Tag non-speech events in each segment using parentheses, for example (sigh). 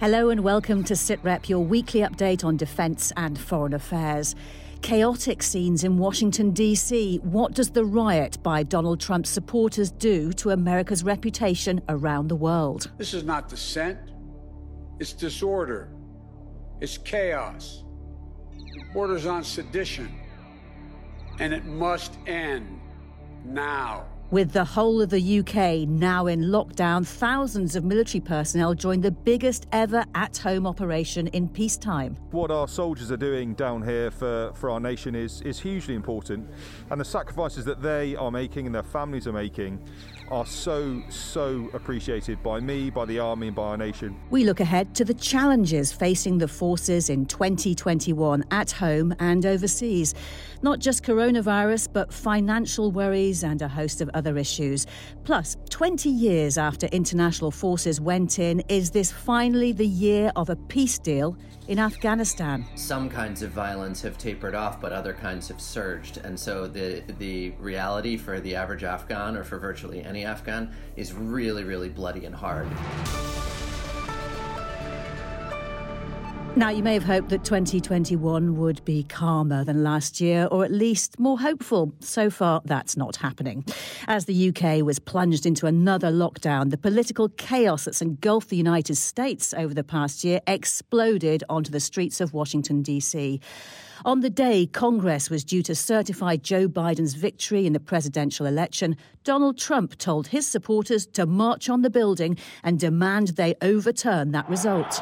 Hello and welcome to SITREP, your weekly update on defence and foreign affairs. Chaotic scenes in Washington, D.C. What does the riot by Donald Trump's supporters do to America's reputation around the world? This is not dissent, it's disorder, it's chaos. It borders on sedition, and it must end now. With the whole of the UK now in lockdown, thousands of military personnel joined the biggest ever at home operation in peacetime. What our soldiers are doing down here for, for our nation is, is hugely important, and the sacrifices that they are making and their families are making are so, so appreciated by me, by the Army, and by our nation. We look ahead to the challenges facing the forces in 2021 at home and overseas. Not just coronavirus, but financial worries and a host of other issues. Plus, 20 years after international forces went in, is this finally the year of a peace deal in Afghanistan? Some kinds of violence have tapered off, but other kinds have surged. And so the, the reality for the average Afghan or for virtually any Afghan is really, really bloody and hard. Now, you may have hoped that 2021 would be calmer than last year, or at least more hopeful. So far, that's not happening. As the UK was plunged into another lockdown, the political chaos that's engulfed the United States over the past year exploded onto the streets of Washington, D.C. On the day Congress was due to certify Joe Biden's victory in the presidential election, Donald Trump told his supporters to march on the building and demand they overturn that result.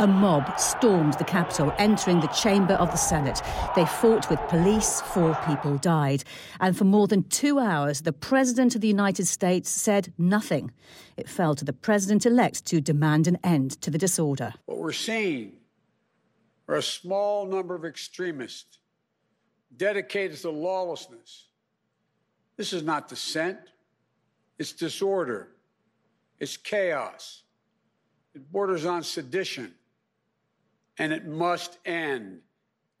A mob stormed the Capitol, entering the chamber of the Senate. They fought with police, four people died. And for more than two hours, the President of the United States said nothing. It fell to the President elect to demand an end to the disorder. What we're seeing are a small number of extremists dedicated to lawlessness. This is not dissent, it's disorder, it's chaos, it borders on sedition and it must end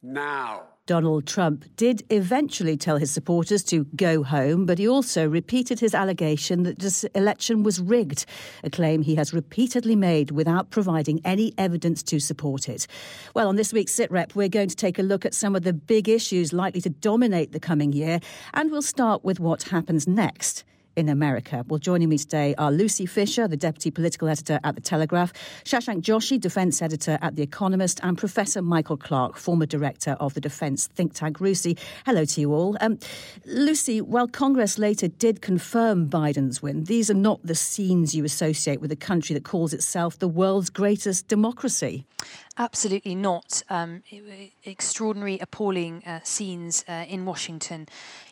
now. Donald Trump did eventually tell his supporters to go home, but he also repeated his allegation that this election was rigged, a claim he has repeatedly made without providing any evidence to support it. Well, on this week's SITREP, we're going to take a look at some of the big issues likely to dominate the coming year, and we'll start with what happens next in America. Well, joining me today are Lucy Fisher, the Deputy Political Editor at The Telegraph, Shashank Joshi, Defence Editor at The Economist, and Professor Michael Clarke, former Director of the Defence think tank RUSI. Hello to you all. Um, Lucy, while Congress later did confirm Biden's win, these are not the scenes you associate with a country that calls itself the world's greatest democracy. Absolutely not. Um, extraordinary, appalling uh, scenes uh, in Washington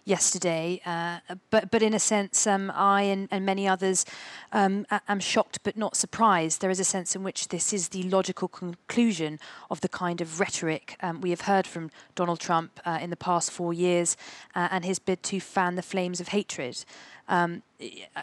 yesterday. Uh, but, but in a sense, um, I and, and, many others um, am shocked but not surprised. There is a sense in which this is the logical conclusion of the kind of rhetoric um, we have heard from Donald Trump uh, in the past four years uh, and his bid to fan the flames of hatred. Um,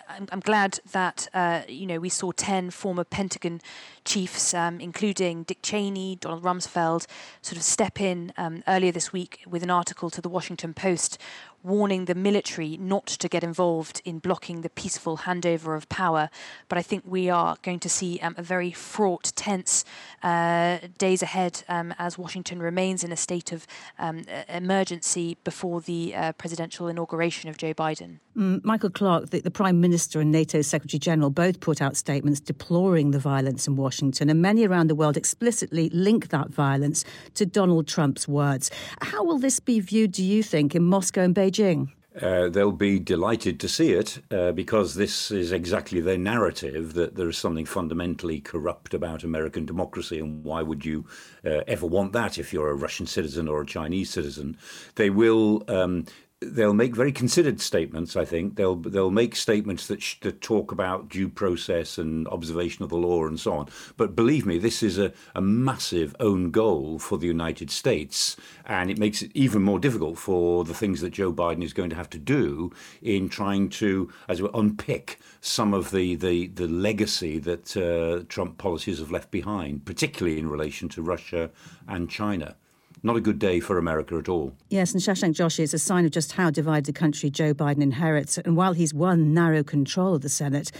I'm, I'm, glad that uh, you know we saw ten former Pentagon chiefs, um, including Dick Cheney, Donald Rumsfeld, sort of step in um, earlier this week with an article to the Washington Post warning the military not to get involved in blocking the peaceful handover of power. But I think we are going to see um, a very fraught, tense uh, days ahead um, as Washington remains in a state of um, emergency before the uh, presidential inauguration of Joe Biden. Mm, Michael Clarke, the, the Prime Minister and NATO Secretary General both put out statements deploring the violence in Washington, and many around the world explicitly link that violence to Donald Trump's words. How will this be viewed, do you think, in Moscow and Beijing? Uh, they'll be delighted to see it uh, because this is exactly their narrative that there is something fundamentally corrupt about American democracy, and why would you uh, ever want that if you're a Russian citizen or a Chinese citizen? They will um, they'll make very considered statements. I think they'll they'll make statements that sh- that talk about due process and observation of the law and so on. But believe me, this is a, a massive own goal for the United States, and it makes it even more difficult for the things that Joe Biden is going to have to do in trying to, as we unpick some of the the, the legacy that uh, Trump policies have left behind, particularly in relation to Russia and China. Not a good day for America at all. Yes, and Shashank Joshi is a sign of just how divided the country Joe Biden inherits. And while he's won narrow control of the Senate,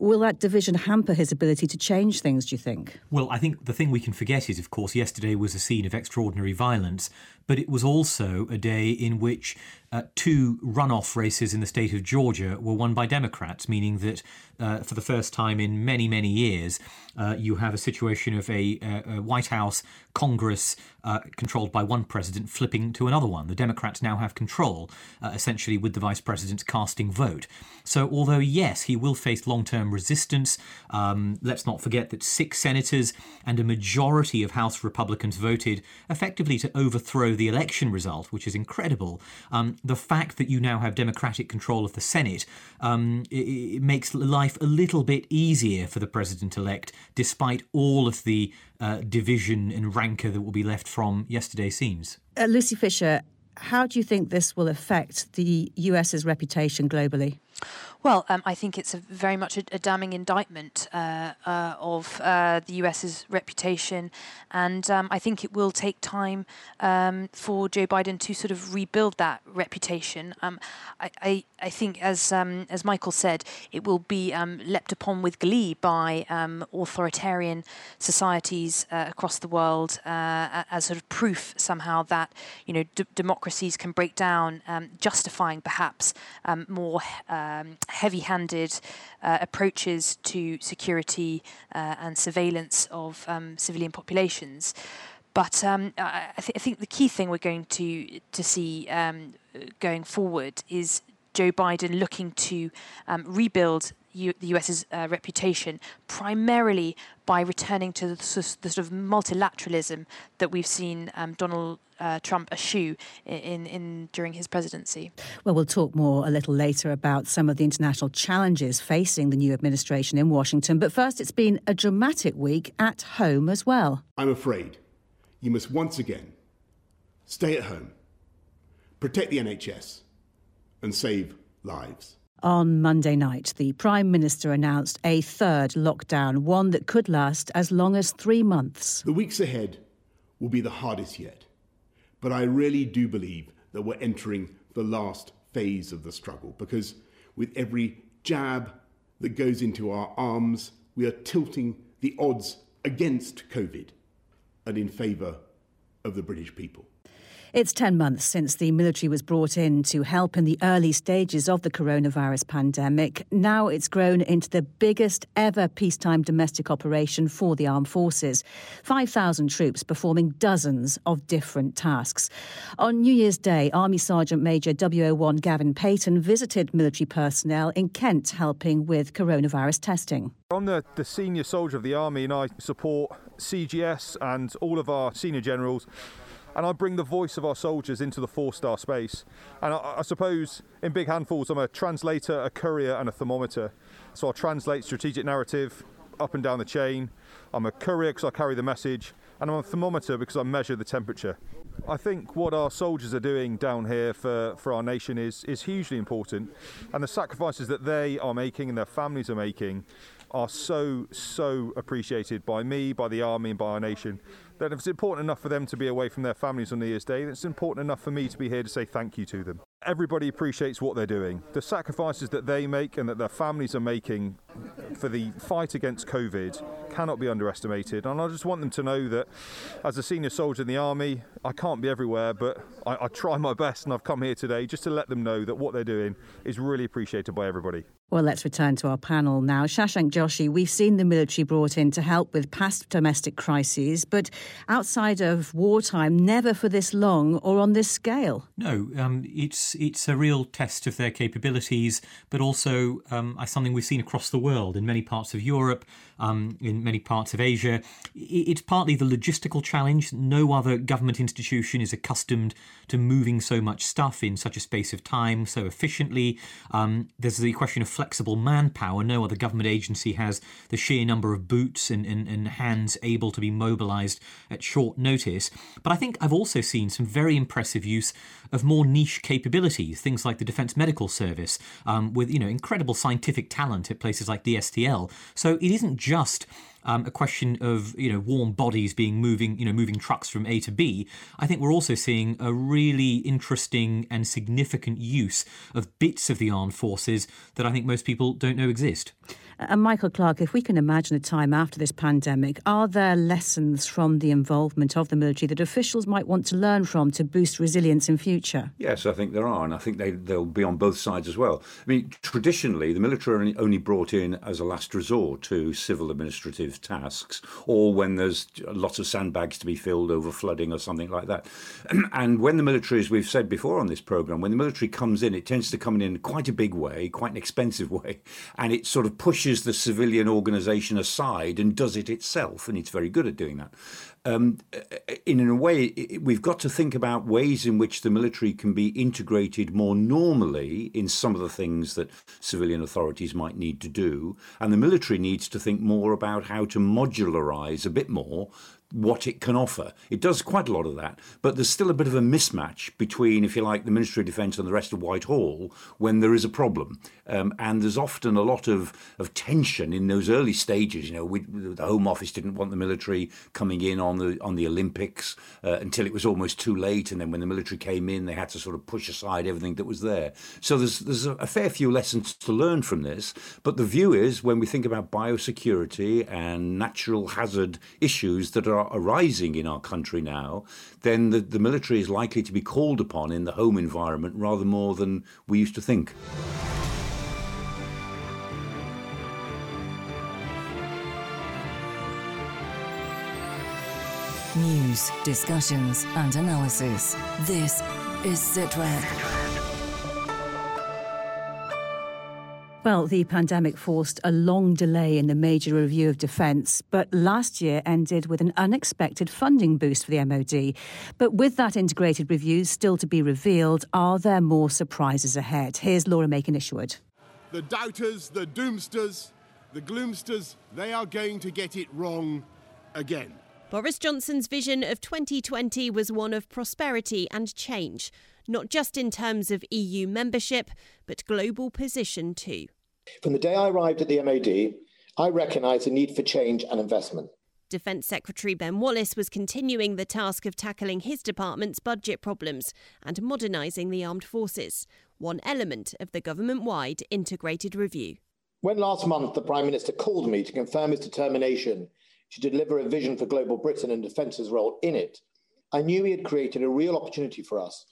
will that division hamper his ability to change things, do you think? Well, I think the thing we can forget is, of course, yesterday was a scene of extraordinary violence, but it was also a day in which uh, two runoff races in the state of Georgia were won by Democrats, meaning that uh, for the first time in many, many years, uh, you have a situation of a, a White House, Congress uh, controlled by one president flipping to another one. The Democrats now have control, uh, essentially, with the vice president's casting vote. So, although, yes, he will face long term resistance, um, let's not forget that six senators and a majority of House Republicans voted effectively to overthrow the election result, which is incredible. Um, the fact that you now have Democratic control of the Senate um, it, it makes life a little bit easier for the president elect, despite all of the uh, division and rancor that will be left from yesterday's scenes. Uh, Lucy Fisher, how do you think this will affect the US's reputation globally? Well, um, I think it's very much a, a damning indictment uh, uh, of uh, the US's reputation, and um, I think it will take time um, for Joe Biden to sort of rebuild that reputation. Um, I, I, I, think, as um, as Michael said, it will be um, leapt upon with glee by authoritarian societies uh, across the world uh, as sort of proof somehow that you know democracies can break down, justifying perhaps more heavy handed uh, approaches to security uh, and surveillance of um, civilian populations. But um, I, th- I, think the key thing we're going to to see um, going forward is Joe Biden looking to um, rebuild U- the US's uh, reputation primarily by returning to the, the, sort of multilateralism that we've seen um, Donald uh, Trump eschew in, in during his presidency. Well, we'll talk more a little later about some of the international challenges facing the new administration in Washington. But first, it's been a dramatic week at home as well. I'm afraid you must once again stay at home, protect the NHS, and save lives. On Monday night, the Prime Minister announced a third lockdown, one that could last as long as three months. The weeks ahead will be the hardest yet, but I really do believe that we're entering the last phase of the struggle because with every jab that goes into our arms, we are tilting the odds against COVID and in favour of the British people. It's 10 months since the military was brought in to help in the early stages of the coronavirus pandemic. Now it's grown into the biggest ever peacetime domestic operation for the armed forces. 5,000 troops performing dozens of different tasks. On New Year's Day, Army Sergeant Major WO1 Gavin Paton visited military personnel in Kent helping with coronavirus testing. I'm the, the senior soldier of the Army and I support CGS and all of our senior generals and I bring the voice of our soldiers into the four star space. And I, I, suppose in big handfuls, I'm a translator, a courier, and a thermometer. So I translate strategic narrative up and down the chain. I'm a courier because I carry the message, and I'm a thermometer because I measure the temperature. I think what our soldiers are doing down here for, for our nation is, is hugely important, and the sacrifices that they are making and their families are making are so, so appreciated by me, by the Army, and by our nation that if it's important enough for them to be away from their families on New Year's Day, it's important enough for me to be here to say thank you to them. Everybody appreciates what they're doing. The sacrifices that they make and that their families are making for the fight against COVID cannot be underestimated. And I just want them to know that as a senior soldier in the Army, I can't be everywhere, but I, I try my best and I've come here today just to let them know that what they're doing is really appreciated by everybody. Well, let's return to our panel now. Shashank Joshi, we've seen the military brought in to help with past domestic crises, but outside of wartime, never for this long or on this scale. No, um, it's it's a real test of their capabilities, but also um, something we've seen across the world in many parts of Europe, um, in many parts of Asia. It's partly the logistical challenge. No other government institution is accustomed to moving so much stuff in such a space of time so efficiently. Um, there's the question of flexible manpower. No other government agency has the sheer number of boots and, and, and hands able to be mobilised at short notice. But I think I've also seen some very impressive use of more niche capabilities, things like the Defence Medical Service, um, with you know incredible scientific talent at places like DSTL. So it isn't just um, a question of you know warm bodies being moving you know moving trucks from A to B, I think we're also seeing a really interesting and significant use of bits of the armed forces that I think most people don't know exist. And Michael Clarke, if we can imagine a time after this pandemic, are there lessons from the involvement of the military that officials might want to learn from to boost resilience in future? Yes, I think there are, and I think they, they'll be on both sides as well. I mean, traditionally, the military are only brought in as a last resort to civil administrative tasks, or when there's lots of sandbags to be filled over flooding or something like that. (clears throat) And when the military, as we've said before on this programme, when the military comes in, it tends to come in quite a big way, quite an expensive way, and it sort of pushes pushes the civilian organisation aside and does it itself, and it's very good at doing that. Um, in a way, we've got to think about ways in which the military can be integrated more normally in some of the things that civilian authorities might need to do. And the military needs to think more about how to modularise a bit more what it can offer. It does quite a lot of that, but there's still a bit of a mismatch between, if you like, the Ministry of Defence and the rest of Whitehall when there is a problem. Um, and there's often a lot of, of tension in those early stages. You know, we, the Home Office didn't want the military coming in on the on the Olympics uh, until it was almost too late, and then when the military came in, they had to sort of push aside everything that was there. So there's there's a, a fair few lessons to learn from this. But the view is when we think about biosecurity and natural hazard issues that are are arising in our country now, then the, the military is likely to be called upon in the home environment rather more than we used to think. News, discussions, and analysis. This is Sitrep. Well, the pandemic forced a long delay in the major review of defence, but last year ended with an unexpected funding boost for the MOD. But with that integrated review still to be revealed, are there more surprises ahead? Here's Laura Makin-Isherwood. The doubters, the doomsters, the gloomsters, they are going to get it wrong again. Boris Johnson's vision of 2020 was one of prosperity and change, not just in terms of EU membership, but global position too. From the day I arrived at the MOD, I recognised the need for change and investment. Defence Secretary Ben Wallace was continuing the task of tackling his department's budget problems and modernising the armed forces, one element of the government wide integrated review. When last month the Prime Minister called me to confirm his determination to deliver a vision for global Britain and defence's role in it, I knew he had created a real opportunity for us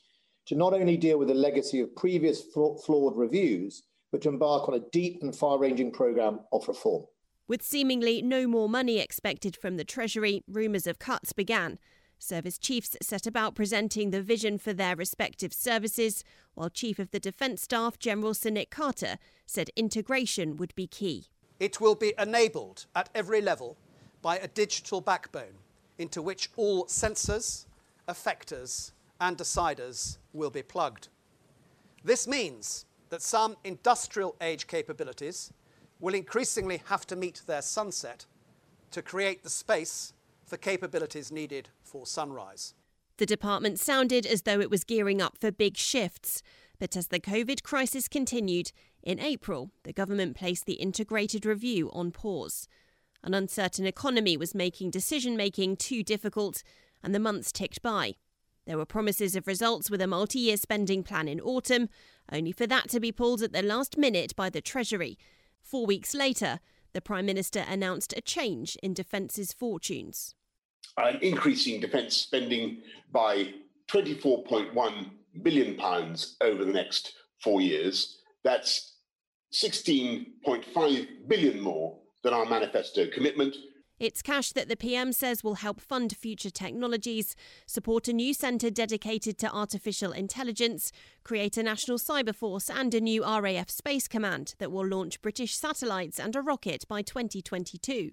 to not only deal with the legacy of previous flawed reviews, but to embark on a deep and far ranging programme of reform. With seemingly no more money expected from the Treasury, rumours of cuts began. Service chiefs set about presenting the vision for their respective services, while Chief of the Defence Staff General Sir Nick Carter said integration would be key. It will be enabled at every level by a digital backbone into which all sensors, effectors, and deciders will be plugged. This means that some industrial age capabilities will increasingly have to meet their sunset to create the space for capabilities needed for sunrise. The department sounded as though it was gearing up for big shifts. But as the COVID crisis continued, in April, the government placed the integrated review on pause. An uncertain economy was making decision making too difficult, and the months ticked by. There were promises of results with a multi year spending plan in autumn, only for that to be pulled at the last minute by the Treasury. Four weeks later, the Prime Minister announced a change in Defence's fortunes. I'm increasing defence spending by £24.1 billion over the next four years. That's 16.5 billion more than our manifesto commitment it's cash that the PM says will help fund future technologies, support a new centre dedicated to artificial intelligence, create a national cyber force, and a new RAF Space Command that will launch British satellites and a rocket by 2022.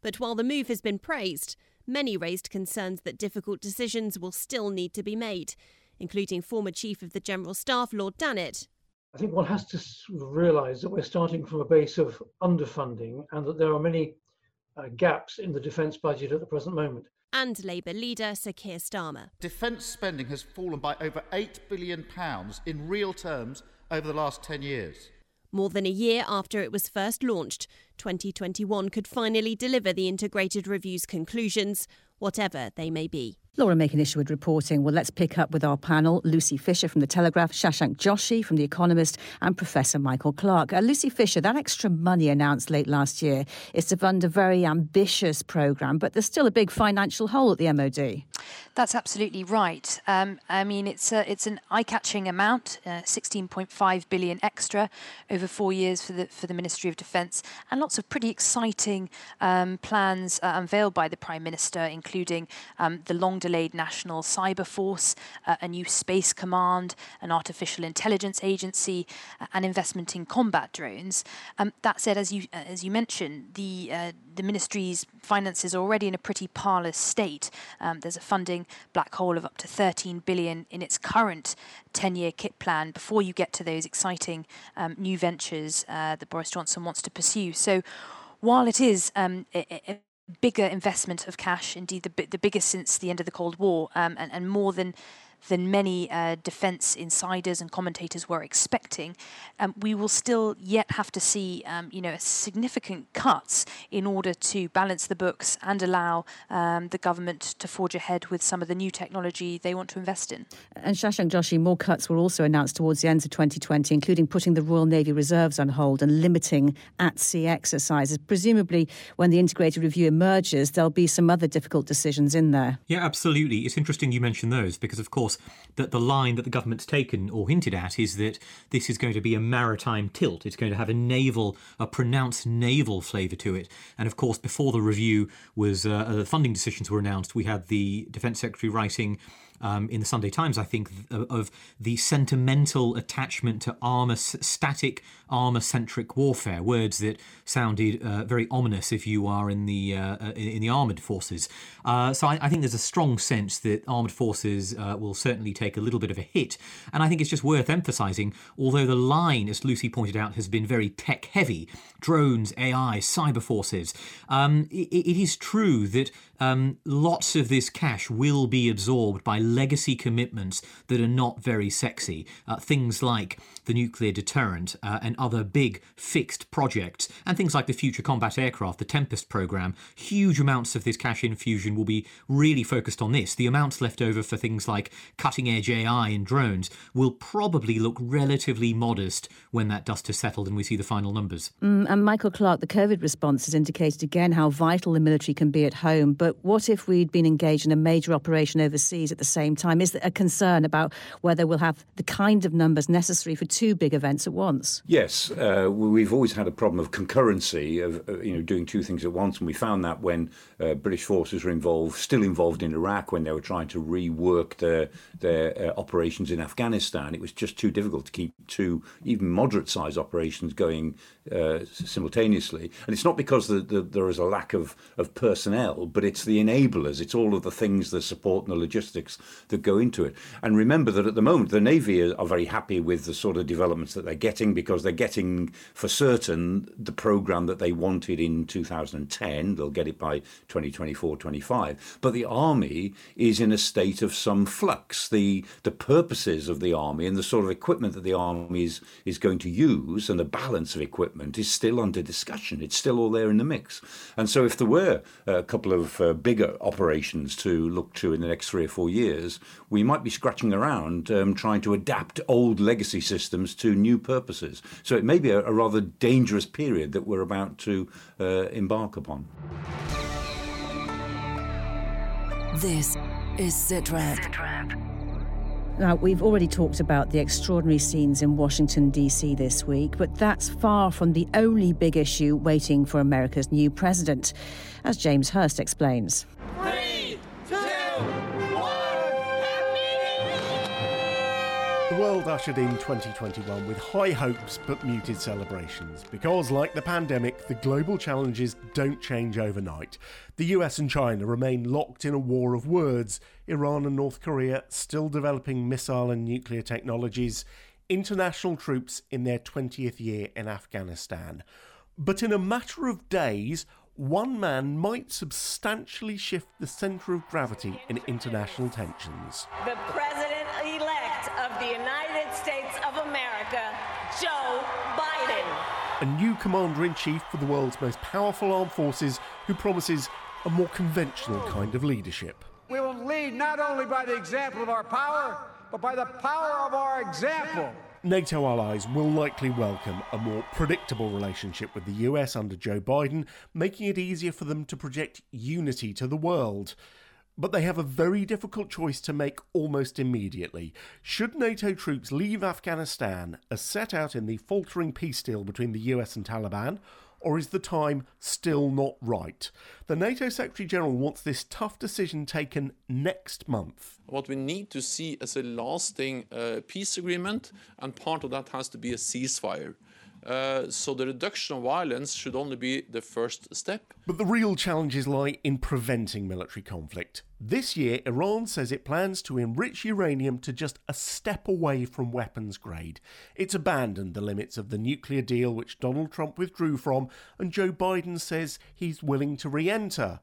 But while the move has been praised, many raised concerns that difficult decisions will still need to be made, including former Chief of the General Staff Lord Dannatt. I think one has to realise that we're starting from a base of underfunding and that there are many uh, gaps in the defence budget at the present moment. And Labour leader Sir Keir Starmer. Defence spending has fallen by over £8 billion in real terms over the last 10 years. More than a year after it was first launched, 2021 could finally deliver the integrated review's conclusions, whatever they may be. Laura Makin-Isherwood reporting. Well, let's pick up with our panel Lucy Fisher from The Telegraph, Shashank Joshi from The Economist, and Professor Michael Clarke. Uh, Lucy Fisher, that extra money announced late last year is to fund a very ambitious programme, but there's still a big financial hole at the MOD. That's absolutely right. Um, I mean, it's a, it's an eye-catching amount, uh, 16.5 billion extra over four years for the for the Ministry of Defence, and lots of pretty exciting um, plans uh, unveiled by the Prime Minister, including um, the long delayed National Cyber Force, uh, a new Space Command, an artificial intelligence agency, uh, and investment in combat drones. Um, that said, as you uh, as you mentioned, the uh, the ministry's finances are already in a pretty parlous state. Um, there's a funding black hole of up to 13 billion in its current 10-year kit plan before you get to those exciting um, new ventures uh, that Boris Johnson wants to pursue. So, while it is um, bigger investment of cash, indeed the, the biggest since the end of the Cold War, um, and, and more than than many uh, defence insiders and commentators were expecting, um, we will still yet have to see, um, you know, significant cuts in order to balance the books and allow um, the government to forge ahead with some of the new technology they want to invest in. And Shashank Joshi, more cuts were also announced towards the end of 2020, including putting the Royal Navy Reserves on hold and limiting at-sea exercises. Presumably, when the integrated review emerges, there'll be some other difficult decisions in there. Yeah, absolutely. It's interesting you mention those because, of that the line that the government's taken or hinted at is that this is going to be a maritime tilt. It's going to have a naval, a pronounced naval flavour to it. And of course, before the review was, uh, the funding decisions were announced, we had the Defence Secretary writing um, in the Sunday Times, I think, of the sentimental attachment to armour, static armour centric warfare, words that sounded uh, very ominous if you are in the uh, uh in the armoured forces. Uh, so I, I, think there's a strong sense that armoured forces uh, will certainly take a little bit of a hit. And I think it's just worth emphasising, although the line, as Lucy pointed out, has been very tech heavy drones, AI, cyber forces, um, it, it is true that um, lots of this cash will be absorbed by legacy commitments that are not very sexy. Uh, things like the nuclear deterrent uh, and other big fixed projects, and things like the Future Combat Aircraft, the Tempest program. Huge amounts of this cash infusion will be really focused on this. The amounts left over for things like cutting edge AI and drones will probably look relatively modest when that dust has settled and we see the final numbers. Mm, and Michael Clarke, the COVID response has indicated again how vital the military can be at home. But what if we'd been engaged in a major operation overseas at the same time? Is there a concern about whether we'll have the kind of numbers necessary for two big events at once? Yes, uh, we've always had a problem of concurrency of you know doing two things at once, and we found that when uh, British forces were involved, still involved in Iraq, when they were trying to rework their their uh, operations in Afghanistan, it was just too difficult to keep two even moderate-sized operations going uh, simultaneously. And it's not because the, the, there is a lack of, of personnel, but it's the enablers, it's all of the things, the support and the logistics that go into it. And remember that at the moment, the Navy are, are very happy with the sort of developments that they're getting because they're getting for certain the program that they wanted in 2010. They'll get it by 2024 25. But the Army is in a state of some flux. The, the purposes of the Army and the sort of equipment that the Army is, is going to use and the balance of equipment is still under discussion. It's still all there in the mix. And so if there were a couple of uh, bigger operations to look to in the next three or four years, we might be scratching around um, trying to adapt old legacy systems to new purposes. So it may be a, a rather dangerous period that we're about to uh, embark upon. This is Sitrep. Sitrep. Now, we've already talked about the extraordinary scenes in Washington, D.C. this week, but that's far from the only big issue waiting for America's new president, as James Hurst explains. The world ushered in 2021 with high hopes but muted celebrations because, like the pandemic, the global challenges don't change overnight. The US and China remain locked in a war of words, Iran and North Korea still developing missile and nuclear technologies, international troops in their 20th year in Afghanistan. But in a matter of days, one man might substantially shift the centre of gravity in international tensions. The the United States of America, Joe Biden. a new commander in chief for the world's most powerful armed forces who promises a more conventional kind of leadership. We will lead not only by the example of our power, but by the power of our example. NATO allies will likely welcome a more predictable relationship with the US under Joe Biden, making it easier for them to project unity to the world. But they have a very difficult choice to make almost immediately. Should NATO troops leave Afghanistan as set out in the faltering peace deal between the US and Taliban, or is the time still not right? The NATO Secretary General wants this tough decision taken next month. What we need to see is a lasting uh, peace agreement, and part of that has to be a ceasefire. Uh, so the reduction of violence should only be the first step. But the real challenges lie in preventing military conflict. This year, Iran says it plans to enrich uranium to just a step away from weapons grade. It's abandoned the limits of the nuclear deal which Donald Trump withdrew from, and Joe Biden says he's willing to re enter.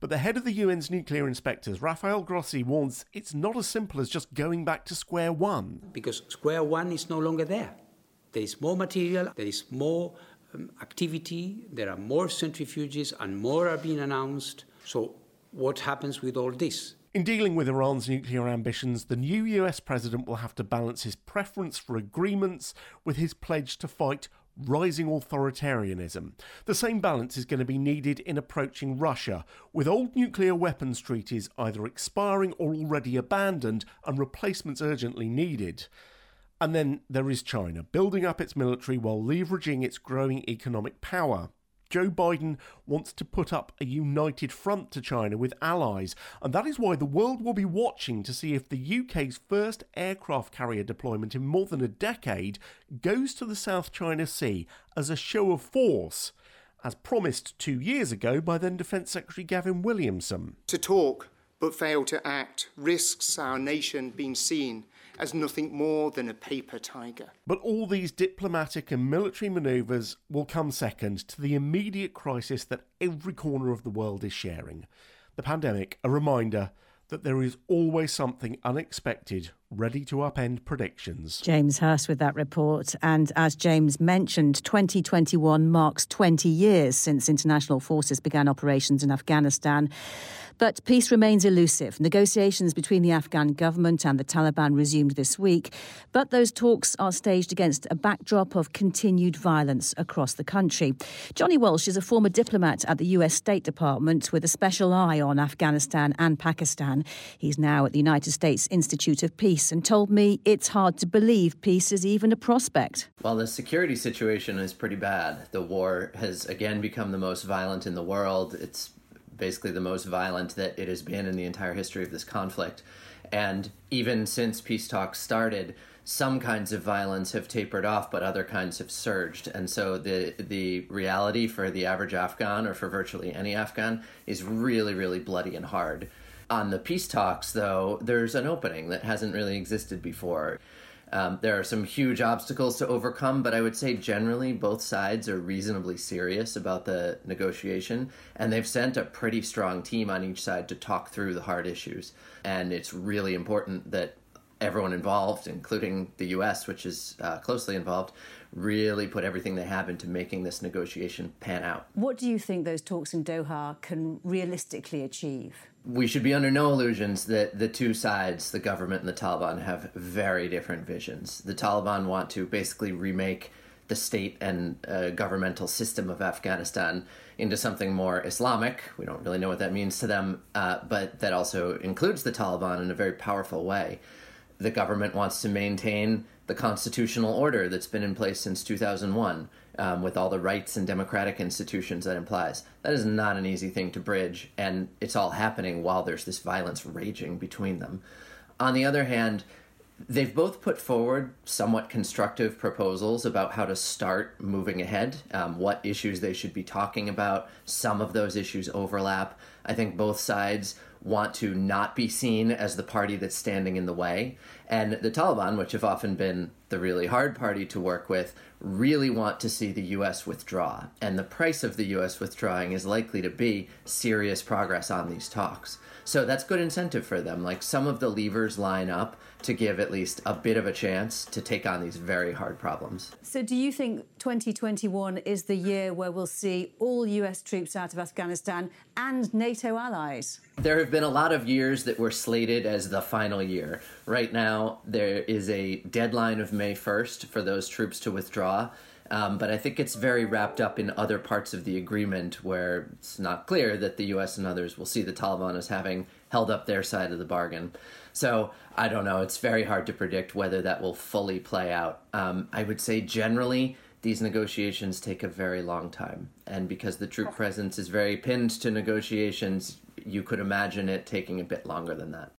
But the head of the UN's nuclear inspectors, Rafael Grossi, warns it's not as simple as just going back to square one. Because square one is no longer there. There is more material, there is more um, activity, there are more centrifuges, and more are being announced. So, what happens with all this? In dealing with Iran's nuclear ambitions, the new US president will have to balance his preference for agreements with his pledge to fight rising authoritarianism. The same balance is going to be needed in approaching Russia, with old nuclear weapons treaties either expiring or already abandoned and replacements urgently needed. And then there is China, building up its military while leveraging its growing economic power. Joe Biden wants to put up a united front to China with allies, and that is why the world will be watching to see if the UK's first aircraft carrier deployment in more than a decade goes to the South China Sea as a show of force, as promised two years ago by then Defence Secretary Gavin Williamson. To talk but fail to act risks our nation being seen as nothing more than a paper tiger. But all these diplomatic and military manoeuvres will come second to the immediate crisis that every corner of the world is sharing. The pandemic, a reminder that there is always something unexpected ready to upend predictions. James Hurst with that report. And as James mentioned, 2021 marks 20 years since international forces began operations in Afghanistan. But peace remains elusive. Negotiations between the Afghan government and the Taliban resumed this week, but those talks are staged against a backdrop of continued violence across the country. Johnny Walsh is a former diplomat at the US State Department with a special eye on Afghanistan and Pakistan. He's now at the United States Institute of Peace and told me it's hard to believe peace is even a prospect. Well, the security situation is pretty bad. The war has again become the most violent in the world. It's basically the most violent that it has been in the entire history of this conflict. And even since peace talks started, some kinds of violence have tapered off, but other kinds have surged. And so the the reality for the average Afghan or for virtually any Afghan is really, really bloody and hard. On the peace talks, though, there's an opening that hasn't really existed before. Um, there are some huge obstacles to overcome, but I would say generally both sides are reasonably serious about the negotiation, and they've sent a pretty strong team on each side to talk through the hard issues. And it's really important that everyone involved, including the U.S., which is uh, closely involved, really put everything they have into making this negotiation pan out. What do you think those talks in Doha can realistically achieve? We should be under no illusions that the two sides, the government and the Taliban, have very different visions. The Taliban want to basically remake the state and uh, governmental system of Afghanistan into something more Islamic. We don't really know what that means to them, uh, but that also includes the Taliban in a very powerful way. The government wants to maintain the constitutional order that's been in place since 2001 um, with all the rights and democratic institutions that implies. That is not an easy thing to bridge, and it's all happening while there's this violence raging between them. On the other hand, they've both put forward somewhat constructive proposals about how to start moving ahead, um, what issues they should be talking about. Some of those issues overlap. I think both sides want to not be seen as the party that's standing in the way. And the Taliban, which have often been the really hard party to work with, really want to see the US withdraw. And the price of the US withdrawing is likely to be serious progress on these talks. So that's good incentive for them. Like some of the levers line up to give at least a bit of a chance to take on these very hard problems. So, do you think 2021 is the year where we'll see all US troops out of Afghanistan and NATO allies? There have been a lot of years that were slated as the final year. Right now, there is a deadline of May 1st for those troops to withdraw. Um, but I think it's very wrapped up in other parts of the agreement where it's not clear that the US and others will see the Taliban as having held up their side of the bargain. So I don't know. It's very hard to predict whether that will fully play out. Um, I would say generally, these negotiations take a very long time. And because the troop presence is very pinned to negotiations, you could imagine it taking a bit longer than that.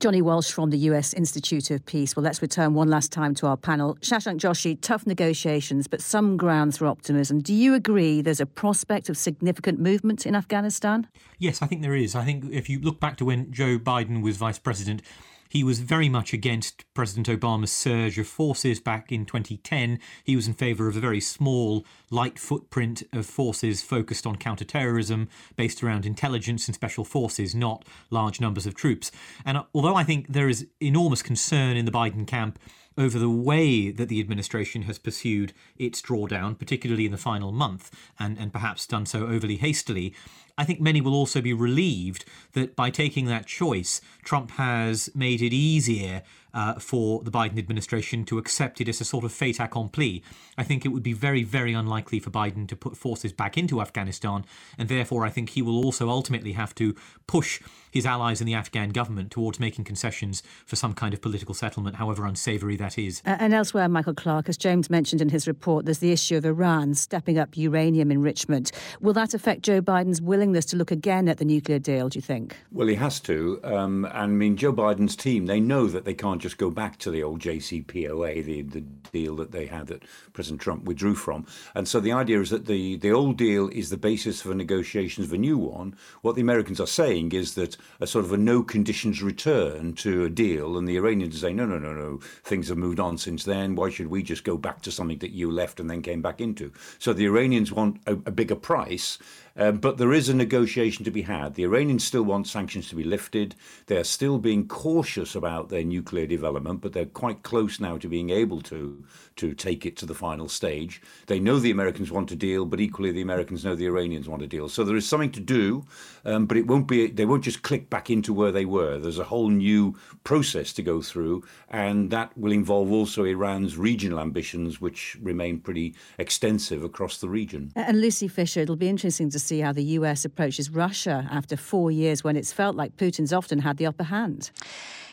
Johnny Walsh from the US Institute of Peace. Well, let's return one last time to our panel. Shashank Joshi, tough negotiations, but some grounds for optimism. Do you agree there's a prospect of significant movement in Afghanistan? Yes, I think there is. I think if you look back to when Joe Biden was vice president, he was very much against President Obama's surge of forces back in 2010. He was in favour of a very small, light footprint of forces focused on counterterrorism, based around intelligence and special forces, not large numbers of troops. And uh, although I think there is enormous concern in the Biden camp over the way that the administration has pursued its drawdown, particularly in the final month, and, and perhaps done so overly hastily, I think many will also be relieved that by taking that choice, Trump has made it easier uh, for the Biden administration to accept it as a sort of fait accompli. I think it would be very, very unlikely for Biden to put forces back into Afghanistan, and therefore I think he will also ultimately have to push his allies in the Afghan government towards making concessions for some kind of political settlement, however unsavoury that is. Uh, and elsewhere, Michael Clarke, as James mentioned in his report, there's the issue of Iran stepping up uranium enrichment. Will that affect Joe Biden's willingness to look again at the nuclear deal, do you think? Well, he has to. Um, and I mean, Joe Biden's team, they know that they can't just go back to the old JCPOA, the, the deal that they had that President Trump withdrew from. And so the idea is that the, the old deal is the basis for negotiations of a new one. What the Americans are saying is that a sort of a no conditions return to a deal, and the Iranians say, no, no, no, no, things have moved on since then. Why should we just go back to something that you left and then came back into? So the Iranians want a, a bigger price, um, but there is a negotiation to be had. The Iranians still want sanctions to be lifted. They are still being cautious about their nuclear development, but they're quite close now to being able to to take it to the final stage. They know the Americans want a deal, but equally the Americans know the Iranians want a deal. So there is something to do, um, but it won't be. They won't just click back into where they were. There's a whole new process to go through, and that will involve also Iran's regional ambitions, which remain pretty extensive across the region. And Lucy Fisher, it'll be interesting to see how the US approaches Russia after four years when it's felt like Putin's often had the upper hand.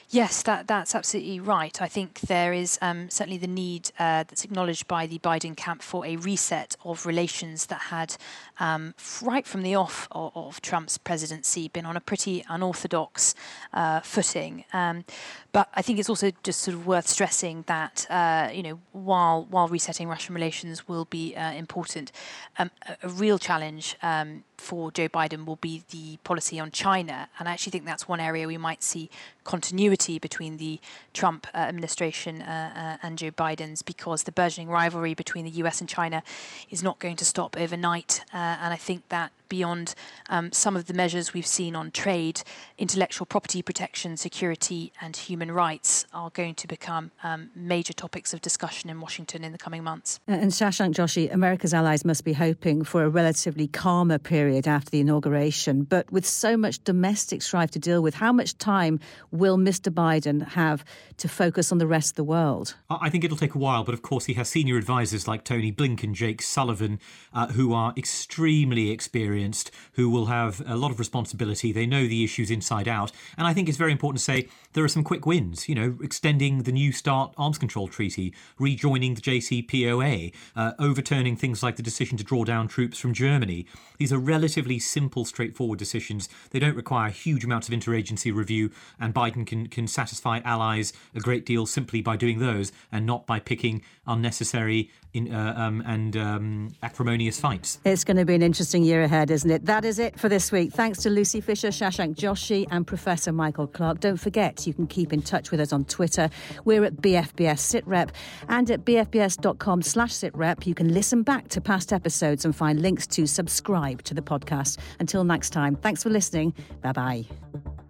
Yes, that, that's absolutely right. I think there is um, certainly the need uh, that's acknowledged by the Biden camp for a reset of relations that had, um, right from the off of, of, Trump's presidency, been on a pretty unorthodox uh, footing. Um, but I think it's also just sort of worth stressing that uh, you know while while resetting Russian relations will be uh, important, um, a, real challenge um, for Joe Biden will be the policy on China, and I actually think that's one area we might see continuity between the Trump uh, administration uh, uh, and Joe Biden's because the burgeoning rivalry between the US and China is not going to stop overnight. Uh, and I think that beyond um, some of the measures we've seen on trade, intellectual property protection, security, and human rights are going to become um, major topics of discussion in Washington in the coming months. And Shashank Joshi, America's allies must be hoping for a relatively calmer period after the inauguration. But with so much domestic strife to deal with, how much time will Mr. Biden have to focus on the rest of the world? I think it'll take a while, but of course, he has senior advisors like Tony Blinken, Jake Sullivan, uh, who are extremely experienced experienced who will have a lot of responsibility. They know the issues inside out. And I think it's very important to say there are some quick wins, you know, extending the New START arms control treaty, rejoining the JCPOA, uh, overturning things like the decision to draw down troops from Germany. These are relatively simple, straightforward decisions. They don't require huge amounts of interagency review, and Biden can, can satisfy allies a great deal simply by doing those and not by picking unnecessary in, uh, um, and um, acrimonious fights. It's going to be an interesting year ahead, isn't it? That is it for this week. Thanks to Lucy Fisher, Shashank Joshi, and Professor Michael Clarke. Don't forget, you can keep in touch with us on Twitter. We're at BFBS SitRep and at bfbs.com slash sitrep. You can listen back to past episodes and find links to subscribe to the podcast. Until next time, thanks for listening. Bye bye.